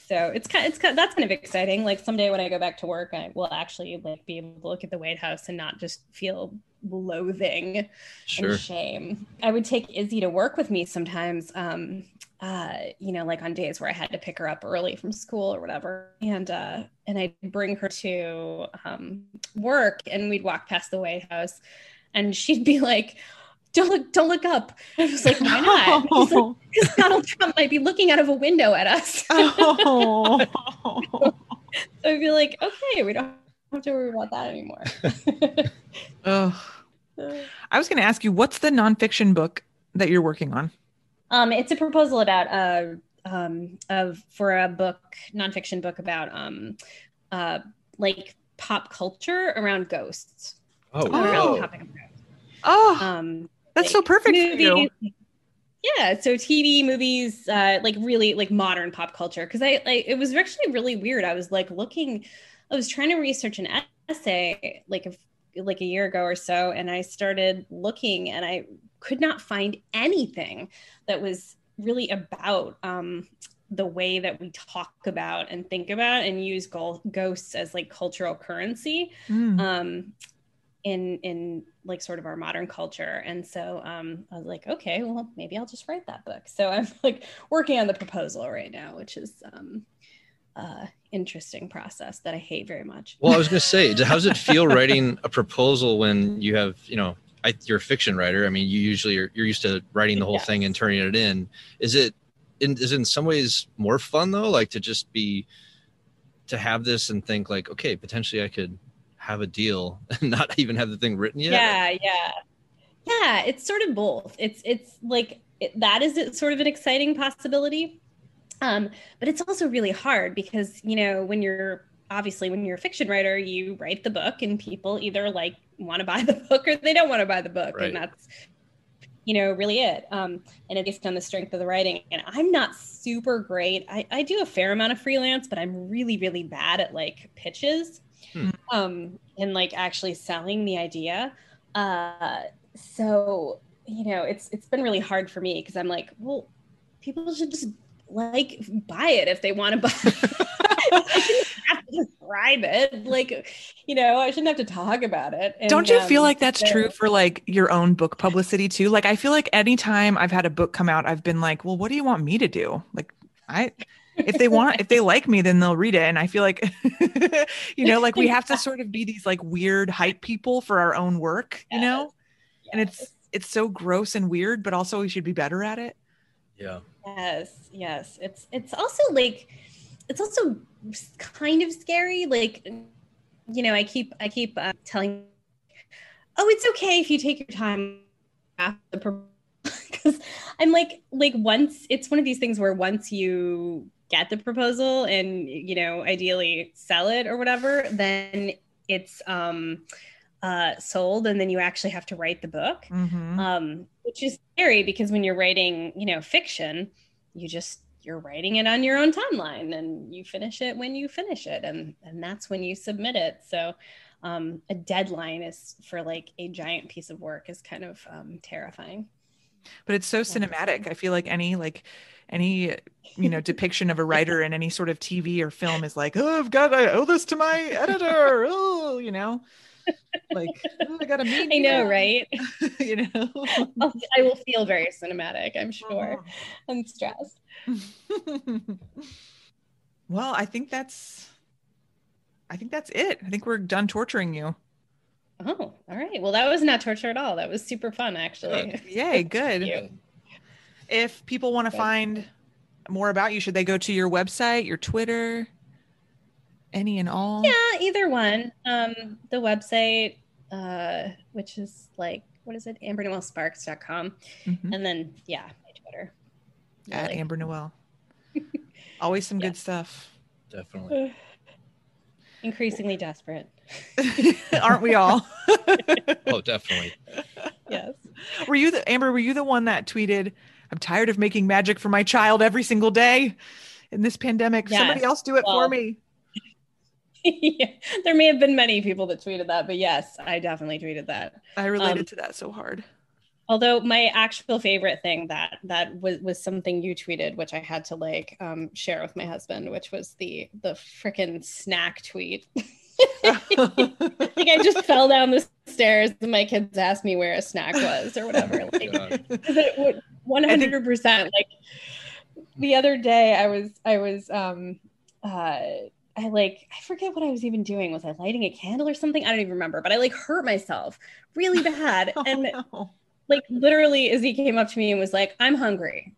so it's kind of, it's kind that's kind of exciting like someday when i go back to work i will actually like be able to look at the white house and not just feel loathing Sure. and shame. I would take Izzy to work with me sometimes, um, uh, you know, like on days where I had to pick her up early from school or whatever. And uh, and I'd bring her to um, work and we'd walk past the White House and she'd be like, don't look, don't look up. I was like, why not? She's like, *laughs* because Donald Trump might be looking out of a window at us. *laughs* oh. so I'd be like, okay, we don't have to worry about that anymore. *laughs* oh. I was going to ask you, what's the nonfiction book that you're working on? Um, it's a proposal about uh, um, of for a book, nonfiction book about um, uh, like pop culture around ghosts. Oh, around the wow. topic of ghosts. Oh, Um, that's like, so perfect for you. movies- Yeah, so TV, movies, uh, like really like modern pop culture. Because I like it was actually really weird. I was like looking, I was trying to research an essay like a, like a year ago or so, and I started looking, and I could not find anything that was really about um, the way that we talk about and think about and use go- ghosts as like cultural currency Mm. um in in like sort of our modern culture and so um i was like okay well maybe i'll just write that book so i'm like working on the proposal right now which is um uh interesting process that i hate very much Well, I was going to say, how does it *laughs* feel writing a proposal when you have, you know, I, you're a fiction writer. I mean, you usually are, you're used to writing the whole thing and turning it in. Is it, in, is it in some ways more fun though? Like to just be, to have this and think like, okay, potentially I could have a deal *laughs* and not even have the thing written yet. yeah yeah yeah it's sort of both it's it's like it, that is it sort of an exciting possibility um but it's also really hard because you know when you're obviously when you're a fiction writer you write the book and people either like want to buy the book or they don't want to buy the book Right. and that's you know really it um and it's based on the strength of the writing and i'm not super great i, I do a fair amount of freelance but i'm really really bad at like pitches Hmm. um and like actually selling the idea uh so you know it's it's been really hard for me because i'm like well people should just like buy it if they want to buy *laughs* I shouldn't have to describe it like you know i shouldn't have to talk about it And, Don't you feel um, like that's so- true for like your own book publicity too? Like I feel like anytime I've had a book come out, I've been like, well, what do you want me to do? Like I if they want if they like me, then they'll read it. And I feel like *laughs* you know, like we have to *laughs* sort of be these like weird hype people for our own work, you know? And it's it's so gross and weird, but also we should be better at it. Yeah. Yes, yes. It's it's also like it's also kind of scary. Like you know, I keep I keep uh, telling oh, it's okay if you take your time because *laughs* I'm like like once it's one of these things where once you get the proposal and you know ideally sell it or whatever, then it's um uh sold and then you actually have to write the book. Mhm. Um which is scary because when you're writing, you know, fiction, you just you're writing it on your own timeline and you finish it when you finish it and and that's when you submit it. So um, a deadline is for like a giant piece of work is kind of um, terrifying. but it's so cinematic i feel like any like any you know depiction of a writer in any sort of tv or film is like oh i've got i owe this to my editor *laughs* oh you know like oh, i got a meet I know, you," right? *laughs* you know I'll, I will feel very cinematic, I'm sure. Oh. I'm stressed. *laughs* well i think that's i think that's it i think we're done torturing you Oh, all right. Well, that was not torture at all. That was super fun, actually. Uh, yay *laughs* good if people want to find more about you should they go to your website your twitter any and all Yeah, either one. Um, the website, uh, which is like, what is it? AmberNoelleSparks.com. Mhm. And then, yeah, my Twitter. at ambernoelle *laughs* always some Yeah. good stuff Definitely. *sighs* Increasingly desperate. *laughs* aren't we all *laughs* Oh, definitely. Yes. were you the amber were you the one that tweeted i'm tired of making magic for my child every single day in this pandemic somebody else do it for me *laughs* yeah. There may have been many people that tweeted that, but yes, I definitely tweeted that. i related Um, to that so hard Although my actual favorite thing that that was was something you tweeted, which I had to like um, share with my husband, which was the the frickin' snack tweet. *laughs* like I just fell down the stairs and my kids asked me where a snack was or whatever. *laughs* Like one hundred percent. Like the other day, I was I was um uh I like I forget what I was even doing. Was I lighting a candle or something? I don't even remember. But I like hurt myself really bad, *laughs* Oh, and no. like literally, Izzy came up to me and was like, "I'm hungry."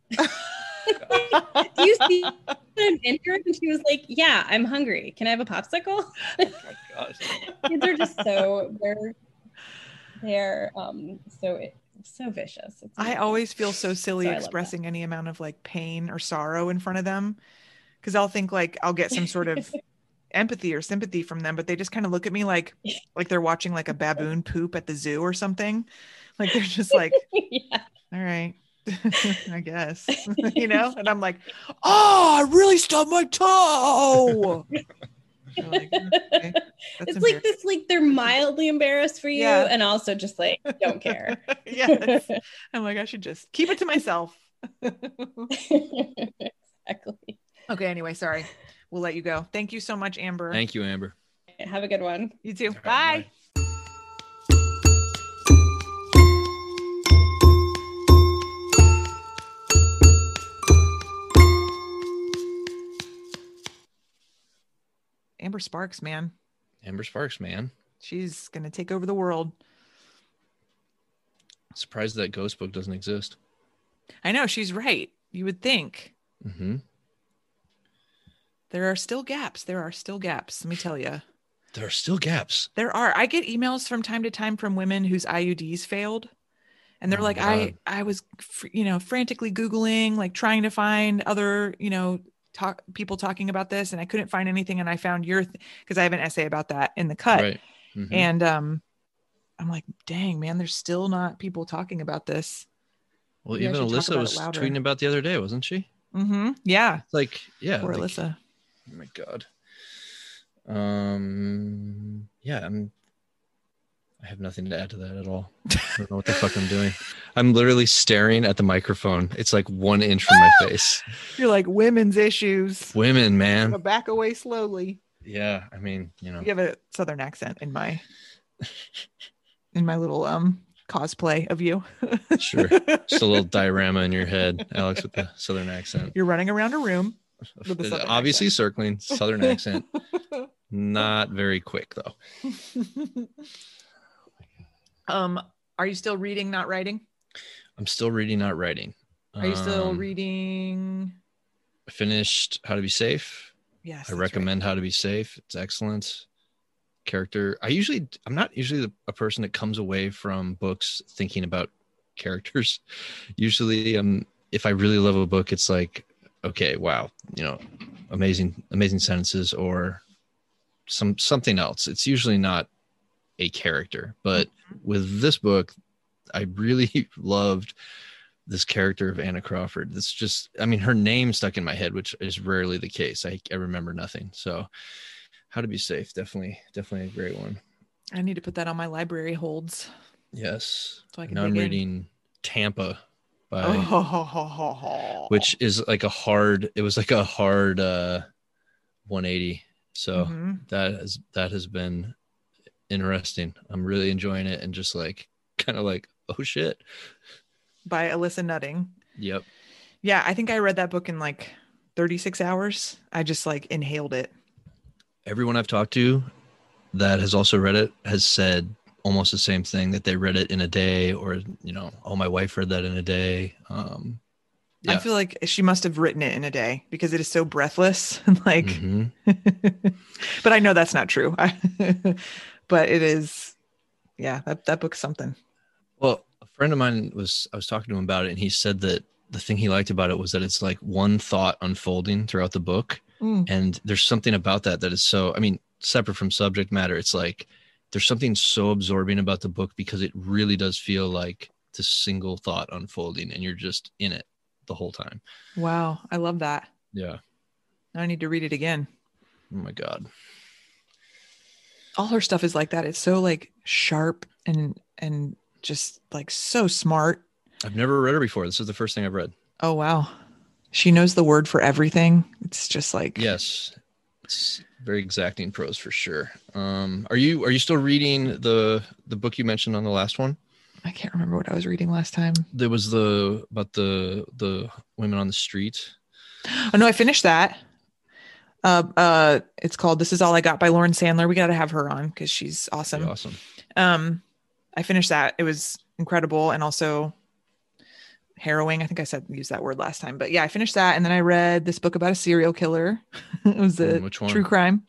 Do you see that I'm injured? And she was like, "Yeah, I'm hungry. Can I have a popsicle?" Oh, God. *laughs* Kids are just so they're they're um so so vicious. It's I always feel so silly So I love that. expressing any amount of like pain or sorrow in front of them because I'll think like I'll get some sort of *laughs* empathy or sympathy from them, but they just kind of look at me like *laughs* like they're watching like a baboon poop at the zoo or something. Like they're just like, *laughs* yeah. all right, *laughs* I guess, you know. And I'm like, oh, I really stubbed my toe. Like, "Okay, it's like this like they're mildly embarrassed for you Yeah. and also just like don't care yeah, I'm like, I should just keep it to myself. exactly Okay, anyway, sorry. We'll let you go. Thank you so much, Amber. Thank you, Amber. have a good one You too. All right, bye. bye. Amber Sparks, man. Amber Sparks, man. She's going to take over the world. Surprised that ghost book doesn't exist. I know, she's right. You would think. hmm There are still gaps. There are still gaps. Let me tell you. There are still gaps. There are. I get emails from time to time from women whose IUDs failed. And they're Oh, like, God. I, I was, you know, frantically Googling, like trying to find other, you know, talk people talking about this. And I couldn't find anything. And I found your, because I have an essay about that in the cut. Right. Mhm. And um, I'm like, dang, man, there's still not people talking about this. well, maybe even Alyssa was tweeting about the other day, wasn't she? Mm-hmm. Yeah. Like, yeah. Poor like- Alyssa. Oh my god. Um. Yeah. I'm. I have nothing to add to that at all. I don't know what the fuck I'm doing. I'm literally staring at the microphone. It's like one inch from my face. You're like women's issues. Women, man. Back away slowly. Yeah. I mean, you know. You have a southern accent in my in my little um cosplay of you. Sure. Just a little *laughs* diorama in your head, Alex, with the southern accent. You're running around a room. With a southern Obviously accent. circling southern accent. *laughs* Not very quick though. *laughs* um, are you still reading, not writing? I'm still reading, not writing. Are you still Um, reading? I finished How to Be Safe. Yes. I recommend How to Be Safe. It's excellent. character. I usually I'm not usually the, a person that comes away from books thinking about characters. *laughs* Usually, um, if I really love a book, it's like, okay, wow, you know, amazing, amazing sentences or some something else. It's usually not a character, but with this book, I really *laughs* loved this character of Anna Crawford. That's just, I mean, her name stuck in my head, which is rarely the case. I, I remember nothing. So, How to Be Safe, definitely, definitely a great one. I need to put that on my library holds. Yes. So I can now I'm in. reading Tampa by, Oh, *laughs* which is like a hard, it was like a hard uh 180. So Mhm. that has, that has been interesting. I'm really enjoying it and just like, *laughs* kind of like, oh shit. by Alyssa Nutting. Yep. Yeah, I think I read that book in like 36 hours. I just like inhaled it. everyone I've talked to that has also read it has said almost the same thing that they read it in a day or you know oh my wife read that in a day um I feel like she must have written it in a day because it is so breathless *laughs* and like Mhm. *laughs* but I know that's not true. *laughs* but it is yeah, that that book's something. well a friend of mine was i was talking to him about it and he said that the thing he liked about it was that it's like one thought unfolding throughout the book Mm. and there's something about that that is so i mean separate from subject matter it's like there's something so absorbing about the book because it really does feel like the single thought unfolding and you're just in it the whole time Wow, I love that. yeah Now I need to read it again. oh my god All her stuff is like that. It's so like sharp and and just like so smart. I've never read her before. This is the first thing I've read. Oh wow. She knows the word for everything. It's just like Yes, it's very exacting prose for sure. Um, are you are you still reading the the book you mentioned on the last one? I can't remember what I was reading last time. There was the about the the women on the street. Oh no, I finished that. Uh, uh, it's called "This Is All I Got" by Lauren Sandler. We got to have her on because she's Pretty awesome. Awesome. Um, I finished that. It was incredible and also harrowing. I think I said use that word last time, but yeah, I finished that, and then I read this book about a serial killer. *laughs* it was a Mm, which one? true crime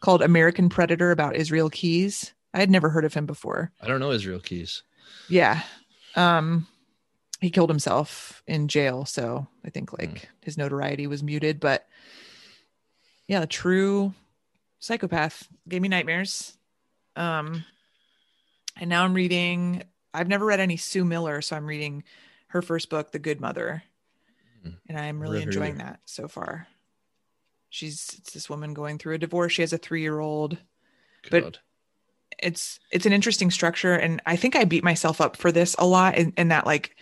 called "American Predator" about Israel Keys. I had never heard of him before. I don't know Israel Keys. Yeah. Um, he killed himself in jail, so I think like Hmm. his notoriety was muted. But yeah, a true psychopath gave me nightmares. Um, and now I'm reading. I've never read any Sue Miller, so I'm reading her first book, The Good Mother, Hmm. and I'm really enjoying that so far. She's it's this woman going through a divorce. She has a three year old But- it's it's an interesting structure. And i think i beat myself up for this a lot in, in that like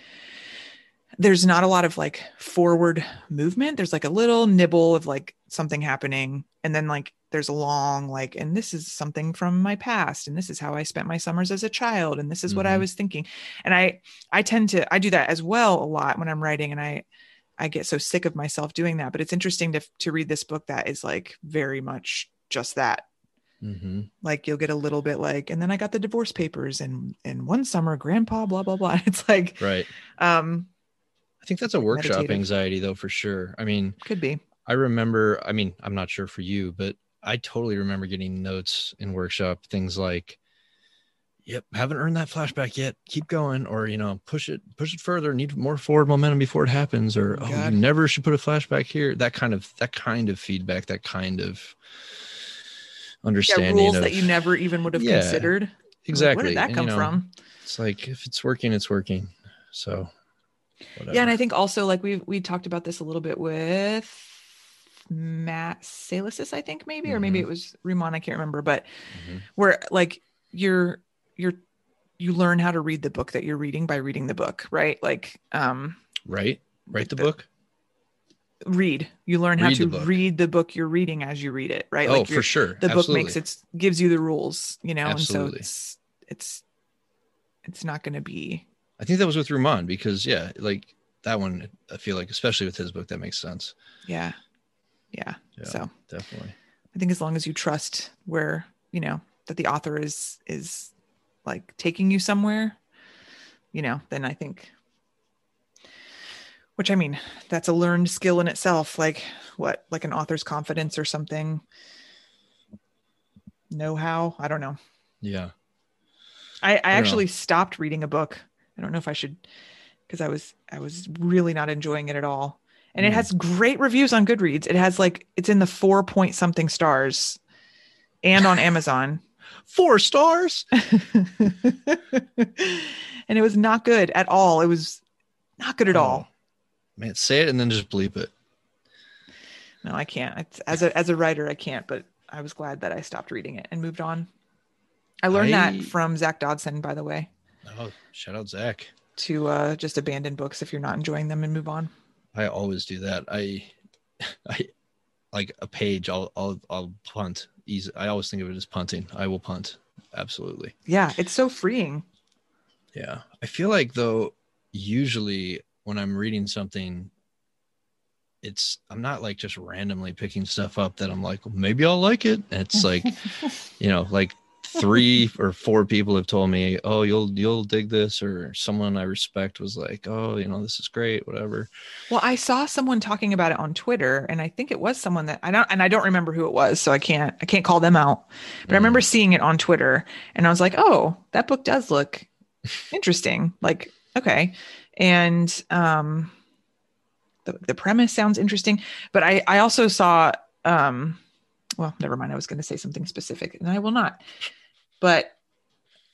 there's not a lot of like forward movement. There's like a little nibble of like something happening. And then like there's a long like and this is something from my past and this is how i spent my summers as a child and this is what i Mhm. was thinking and i i tend to i do that as well a lot when i'm writing and i i get so sick of myself doing that but it's interesting to to read this book that is like very much just that hmm like you'll get a little bit like and then i got the divorce papers and and one summer grandpa blah blah blah *laughs* it's like Right. um I think that's a workshop Meditative. anxiety though for sure. I mean, could be I remember, I mean, I'm not sure for you, but I totally remember getting notes in workshop, things like, yep, haven't earned that flashback yet. Keep going. Or, you know, push it, push it further, need more forward momentum before it happens. Or, Oh, God. you never should put a flashback here. That kind of, that kind of feedback, that kind of understanding yeah rules of, that you never even would have Yeah, considered exactly. where did that And, come you know, from It's like, if it's working, it's working. So, whatever. yeah and i think also like we we talked about this a little bit with matt salesses i think maybe or maybe Mhm. it was Rumaan, i can't remember but Mhm. where like you're you're you learn how to read the book that you're reading by reading the book right like um right? Write the the- book. read you learn how Read the to book. read the book you're reading as you read it right oh, like for sure. the book makes it gives you the rules you know Absolutely. and so it's it's it's not going to be I think that was with Rumaan because yeah, like that one, I feel like especially with his book, that makes sense. yeah yeah, Yeah. so Definitely. i think as long as you trust where you know that the author is is like taking you somewhere you know then i think which i mean that's a learned skill in itself like what like an author's confidence or something know how. I don't know. Yeah. I, I know. actually stopped reading a book. I don't know if I should because I was I was really not enjoying it at all. And it Mm. has great reviews on Goodreads. It has like it's in the four point something stars and on Amazon. *laughs* Four stars. *laughs* and it was not good at all. It was not good at all. Oh, Man, say it and then just bleep it. No, I can't. It's, as a as a writer, I can't. But I was glad that I stopped reading it and moved on. I learned I- that from Zach Dodson, by the way, Oh, shout out Zach. to uh, just abandon books if you're not enjoying them and move on. I always do that. I, *laughs* I, like a page. I'll I'll I'll punt. Easy. I always think of it as punting. I will punt. Absolutely. Yeah, it's so freeing. Yeah. I feel like though, usually when I'm reading something, it's I'm not like just randomly picking stuff up that I'm like well, maybe I'll like it. It's like *laughs* you know like three or four people have told me oh you'll you'll dig this or someone i respect was like oh you know this is great whatever Well, I saw someone talking about it on Twitter, and I think it was someone that I don't, and I don't remember who it was, so I can't, I can't call them out. But I remember seeing it on Twitter, and I was like, "Oh, that book does look *laughs* interesting." Like, okay, and um, the the premise sounds interesting. But I I also saw um, well, never mind. I was going to say something specific, and I will not. But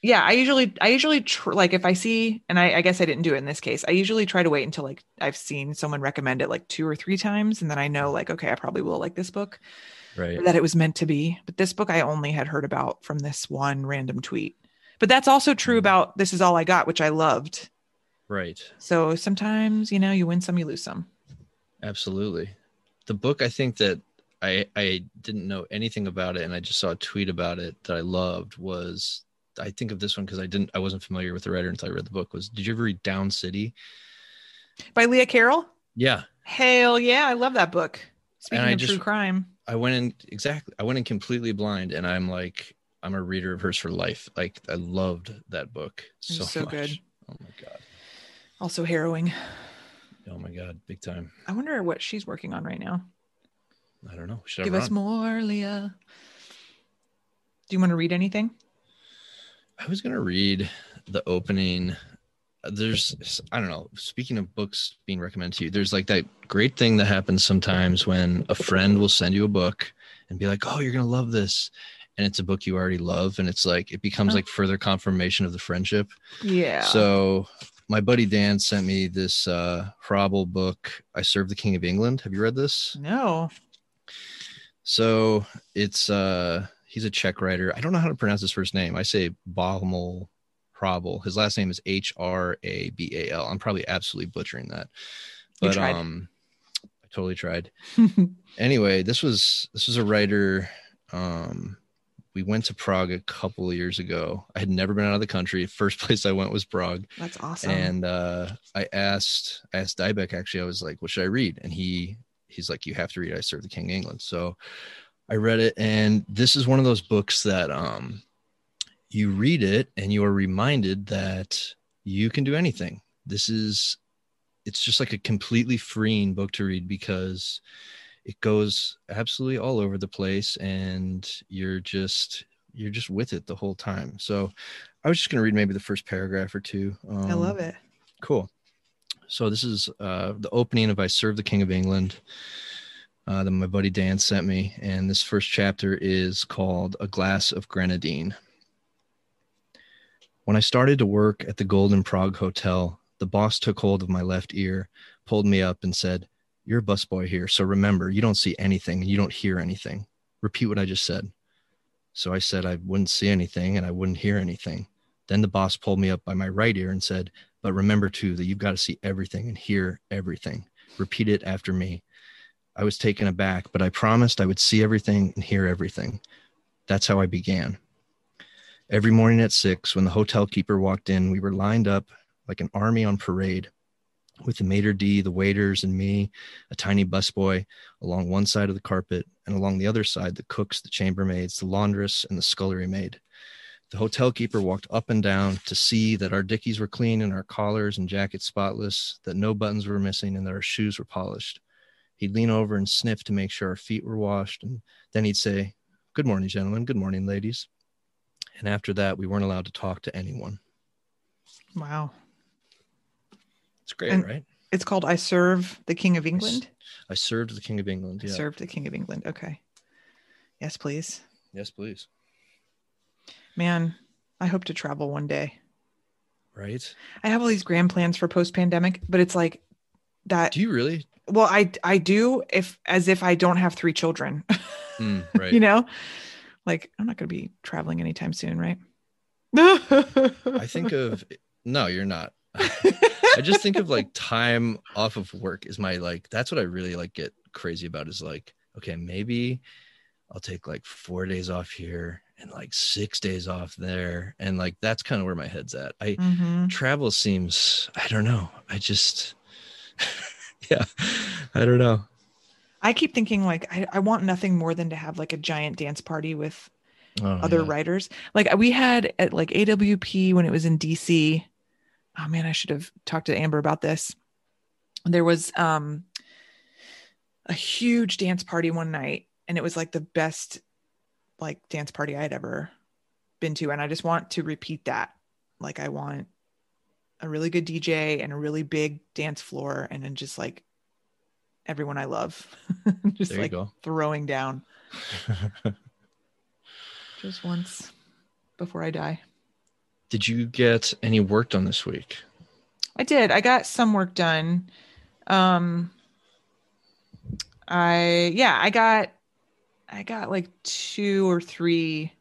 yeah, I usually I usually tr- like if I see, and I, I guess I didn't do it in this case. I usually try to wait until like I've seen someone recommend it like two or three times, and then I know like okay, I probably will like this book right that it was meant to be. But this book I only had heard about from this one random tweet. But that's also true mm. about This Is All I Got, which I loved. right So sometimes you know you win some, you lose some. absolutely the book i think that i i didn't know anything about it and i just saw a tweet about it that i loved was i think of this one because i didn't i wasn't familiar with the writer until i read the book was did you ever read down city By Leah Carroll. yeah Hell yeah, I love that book. Speaking of just- true crime. I went in exactly. I went in completely blind, and I'm like, I'm a reader of hers for life. Like, I loved that book so, so much. good. Oh my god. Also harrowing. Oh my god, big time. I wonder what she's working on right now. I don't know. Should Give us more, Leah. Do you want to read anything? I was gonna read the opening. There's, I don't know. Speaking of books being recommended to you, there's like that great thing that happens sometimes when a friend will send you a book and be like, "Oh, you're gonna love this," and it's a book you already love, and it's like it becomes Oh. like further confirmation of the friendship. Yeah. So my buddy Dan sent me this uh Hrabal book, I Serve the King of England. Have you read this? no. So it's uh he's a Czech writer. I don't know how to pronounce his first name. I say Balmol Hrabal. His last name is H R A B A L. I'm probably absolutely butchering that. You But tried. um I totally tried. *laughs* anyway, this was this was a writer um we went to Prague a couple of years ago. I had never been out of the country. *laughs* First place I went was Prague. That's awesome. And uh, I asked, I asked Dybek actually. I was like, "What should I read?" And he, he's like, "You have to read I Serve the King of England." So I read it, and this is one of those books that um, you read it and you are reminded that you can do anything. This is, it's just like a completely freeing book to read because it goes absolutely all over the place, and you're just you're just with it the whole time. So I was just going to read maybe the first paragraph or two. Um, I love it. Cool. So this is uh, the opening of "I Serve the King of England" uh, that my buddy Dan sent me, and this first chapter is called "A Glass of Grenadine." When I started to work at the Golden Prague Hotel, the boss took hold of my left ear, pulled me up, and said, "You're a busboy here, so remember, you don't see anything you don't hear anything. Repeat what I just said." So I said I wouldn't see anything and I wouldn't hear anything. Then the boss pulled me up by my right ear and said, But remember too that you've got to see everything and hear everything. Repeat it after me. I was taken aback, but I promised I would see everything and hear everything. That's how I began. Every morning at six, when the hotel keeper walked in, we were lined up like an army on parade with the maitre d', the waiters, and me, a tiny busboy, along one side of the carpet, and along the other side, the cooks, the chambermaids, the laundress, and the scullery maid. The hotel keeper walked up and down to see that our dickies were clean and our collars and jackets spotless, that no buttons were missing, and that our shoes were polished. He'd lean over and sniff to make sure our feet were washed, and then he'd say, good morning, gentlemen. Good morning, ladies. And after that, we weren't allowed to talk to anyone. Wow. It's great, And- right? It's called I Serve the King of England. I served the King of England. I Yeah. Serve the King of England. Okay. Yes, please. Yes, please. Man, I hope to travel one day. Right? I have all these grand plans for post pandemic, but it's like that. Do you really? well, I I do if as if I don't have three children. *laughs* Mm, right. you know, like I'm not going to be traveling anytime soon, right? *laughs* I think of no, you're not. *laughs* I just think of like time off of work is my like that's what I really like get crazy about is like okay maybe I'll take like four days off here and like six days off there and like that's kind of where my head's at. I Mhm. travel seems I don't know I just *laughs* yeah I don't know I keep thinking like I, I want nothing more than to have like a giant dance party with Oh, other yeah. writers. Like we had at like AWP when it was in DC. Oh man, I should have talked to Amber about this. There was um a huge dance party one night and it was like the best like dance party I had ever been to and I just want to repeat that. Like I want a really good DJ and a really big dance floor and then just like everyone I love *laughs* just like go. throwing down *laughs* just once before I die. Did you get any work done this week? I did. I got some work done. Um I yeah, I got I got like 2 or 3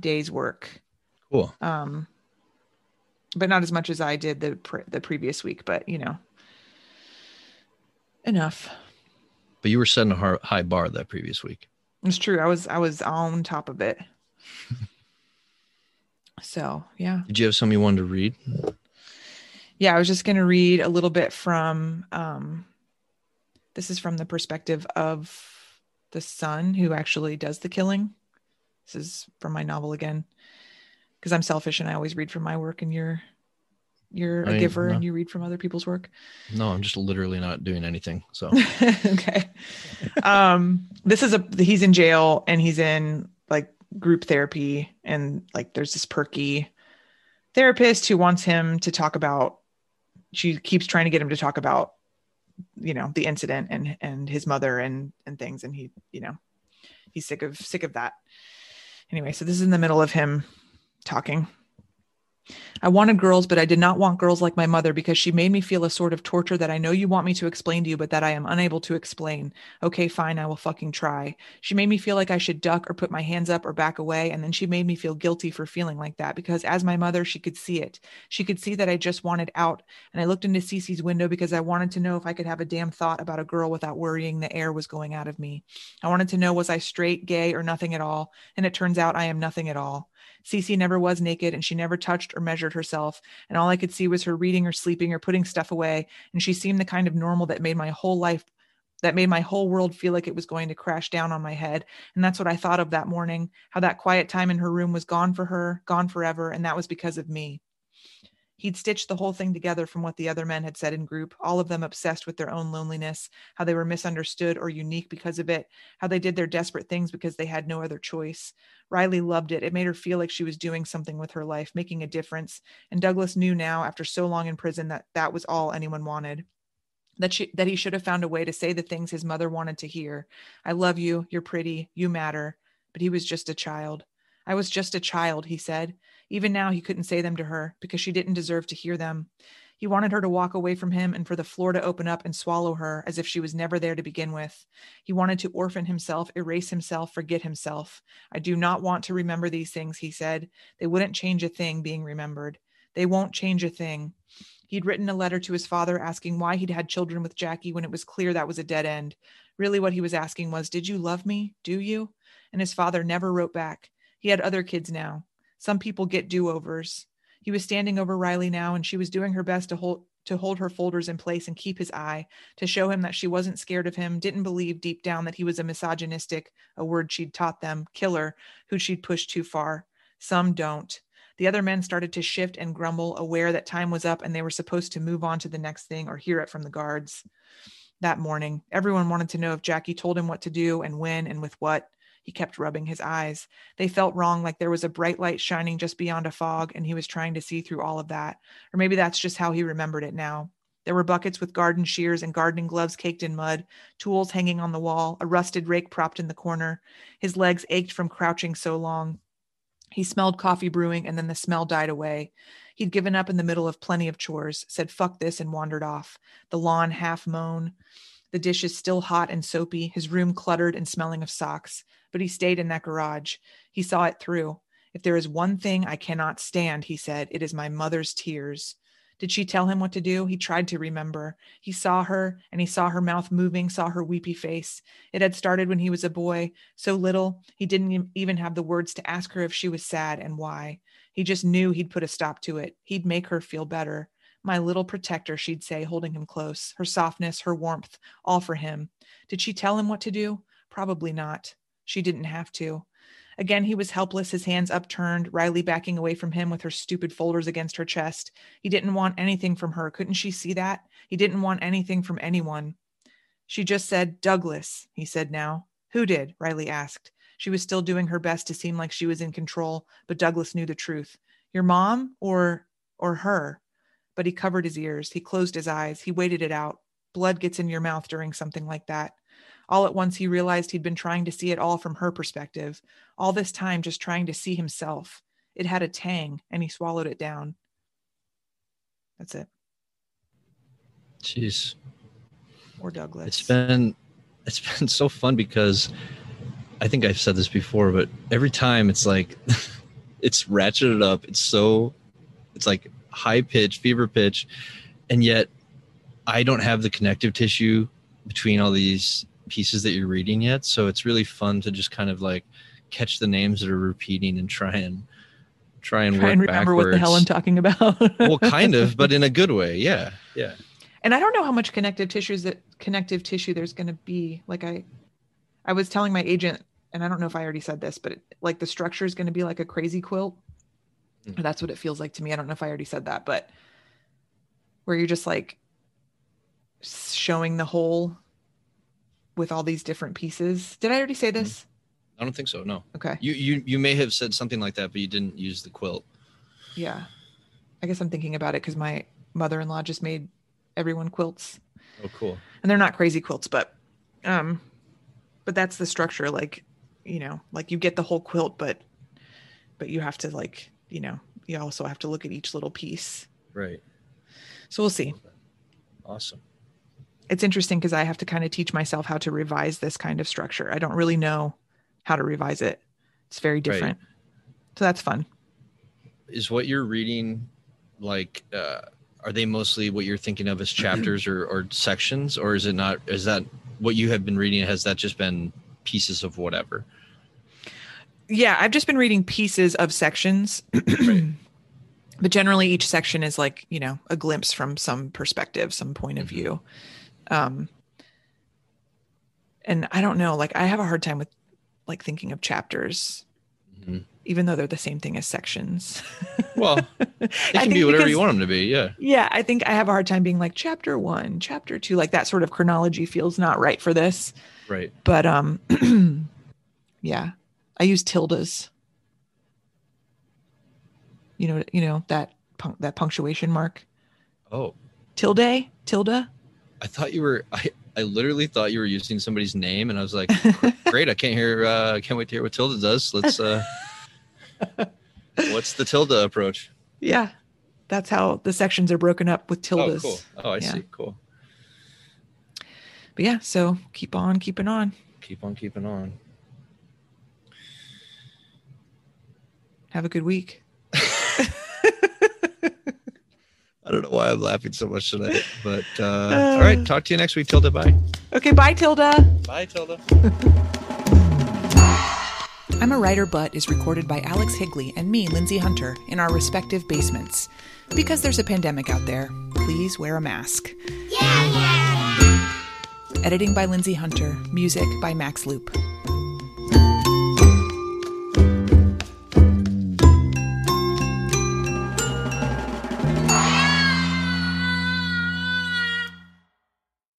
days work. Cool. Um but not as much as I did the pre- the previous week, but you know. Enough. But you were setting a high bar that previous week. It's true. I was I was on top of it. *laughs* so, yeah. Did you have something you wanted to read? yeah i was just going to read a little bit from um this is from the perspective of the son who actually does the killing this is from my novel again because i'm selfish and i always read from my work and you're you're I a giver no. and you read from other people's work No, I'm just literally not doing anything. So *laughs* okay um this is a he's in jail and he's in like group therapy and like there's this perky therapist who wants him to talk about she keeps trying to get him to talk about you know the incident and and his mother and and things. And he you know he's sick of sick of that. Anyway so this is in the middle of him talking I wanted girls, but I did not want girls like my mother because she made me feel a sort of torture that I know you want me to explain to you, but that I am unable to explain. Okay, fine, I will fucking try. She made me feel like I should duck or put my hands up or back away, and then she made me feel guilty for feeling like that because as my mother, she could see it. She could see that I just wanted out, and I looked into Cece's window because I wanted to know if I could have a damn thought about a girl without worrying the air was going out of me. I wanted to know was I straight, gay, or nothing at all, and it turns out I am nothing at all. Cece never was naked and she never touched or measured herself. And all I could see was her reading or sleeping or putting stuff away. And she seemed the kind of normal that made my whole life, that made my whole world feel like it was going to crash down on my head. And that's what I thought of that morning how that quiet time in her room was gone for her, gone forever. And that was because of me. He'd stitched the whole thing together from what the other men had said in group, all of them obsessed with their own loneliness, how they were misunderstood or unique because of it, how they did their desperate things because they had no other choice. Riley loved it. It made her feel like she was doing something with her life, making a difference. And Douglas knew now, after so long in prison, that that was all anyone wanted. That she, that he should have found a way to say the things his mother wanted to hear. I love you. You're pretty. You matter. But he was just a child. I was just a child, he said. Even now, he couldn't say them to her because she didn't deserve to hear them. He wanted her to walk away from him and for the floor to open up and swallow her as if she was never there to begin with. He wanted to orphan himself, erase himself, forget himself. I do not want to remember these things, he said. They wouldn't change a thing being remembered. They won't change a thing. He'd written a letter to his father asking why he'd had children with Jackie when it was clear that was a dead end. Really, what he was asking was, Did you love me? Do you? And his father never wrote back. He had other kids now. Some people get do overs. He was standing over Riley now, and she was doing her best to hold to hold her folders in place and keep his eye, to show him that she wasn't scared of him, didn't believe deep down that he was a misogynistic, a word she'd taught them, killer, who she'd pushed too far. Some don't. The other men started to shift and grumble, aware that time was up and they were supposed to move on to the next thing or hear it from the guards. That morning, everyone wanted to know if Jackie told him what to do and when and with what. He kept rubbing his eyes. They felt wrong, like there was a bright light shining just beyond a fog, and he was trying to see through all of that. Or maybe that's just how he remembered it now. There were buckets with garden shears and gardening gloves caked in mud, tools hanging on the wall, a rusted rake propped in the corner. His legs ached from crouching so long. He smelled coffee brewing, and then the smell died away. He'd given up in the middle of plenty of chores, said fuck this, and wandered off. The lawn half mown, the dishes still hot and soapy, his room cluttered and smelling of socks. But he stayed in that garage. He saw it through. If there is one thing I cannot stand, he said, it is my mother's tears. Did she tell him what to do? He tried to remember. He saw her and he saw her mouth moving, saw her weepy face. It had started when he was a boy, so little he didn't even have the words to ask her if she was sad and why. He just knew he'd put a stop to it. He'd make her feel better. My little protector, she'd say, holding him close. Her softness, her warmth, all for him. Did she tell him what to do? Probably not. She didn't have to. Again, he was helpless, his hands upturned, Riley backing away from him with her stupid folders against her chest. He didn't want anything from her. Couldn't she see that? He didn't want anything from anyone. She just said, Douglas, he said now. Who did? Riley asked. She was still doing her best to seem like she was in control, but Douglas knew the truth. Your mom or or her? But he covered his ears. He closed his eyes. He waited it out. Blood gets in your mouth during something like that. All at once, he realized he'd been trying to see it all from her perspective, all this time just trying to see himself. It had a tang, and he swallowed it down. That's it. Jeez. Or Douglas. It's been it's been so fun because I think I've said this before, but every time it's like *laughs* it's ratcheted up. It's so it's like high pitch, fever pitch, and yet I don't have the connective tissue between all these pieces that you're reading yet. So it's really fun to just kind of like catch the names that are repeating and try and try and try and remember backwards. what the hell I'm talking about. well, *laughs* kind of, but in a good way. Yeah, yeah. And I don't know how much connective tissues that connective tissue there's going to be. Like I, I was telling my agent, and I don't know if I already said this, but it, like the structure is going to be like a crazy quilt. Mm. That's what it feels like to me. I don't know if I already said that, but where you're just like showing the whole with all these different pieces. Did I already say this? I don't think so. No. Okay. You you you may have said something like that, but you didn't use the quilt. Yeah. I guess I'm thinking about it because my mother-in-law just made everyone quilts. Oh, cool. And they're not crazy quilts, but um but that's the structure. Like, you know, like you get the whole quilt, but but you have to like, you know, you also have to look at each little piece. Right. So we'll see. Awesome. It's interesting because I have to kind of teach myself how to revise this kind of structure. I don't really know how to revise it. It's very different. So that's fun. Is what you're reading like uh are they mostly what you're thinking of as *clears throat* chapters or, or sections or is it not is that what you have been reading has that just been pieces of whatever Yeah, I've just been reading pieces of sections. *clears throat* But generally each section is like, you know, a glimpse from some perspective, some point of view. Um and I don't know, like I have a hard time with like thinking of chapters Mhm. even though they're the same thing as sections. *laughs* well *laughs* it can be whatever because- you want them to be yeah Yeah, I think I have a hard time being like chapter 1, chapter 2, like that sort of chronology feels not right for this. right But um *clears throat* yeah, I use tildes. You know, you know that punc- that punctuation mark. oh Tilde, tilde. I thought you were i i literally thought you were using somebody's name and i was like *laughs* great i can't hear uh can't wait to hear what tilda does let's uh *laughs* what's the tilde approach Yeah. That's how the sections are broken up with tildes. oh cool oh i Yeah. see cool But yeah, so keep on keeping on. keep on keeping on Have a good week. I don't know why I'm laughing so much tonight, but uh, all right. Talk to you next week, Tilda. Bye. Okay, bye Tilda. Bye, Tilda. *laughs* I'm a Writer But is recorded by Alex Higley and me, Lindsay Hunter, in our respective basements. Because there's a pandemic out there, please wear a mask. Yeah, yeah. Editing by Lindsay Hunter, music by Max Loop.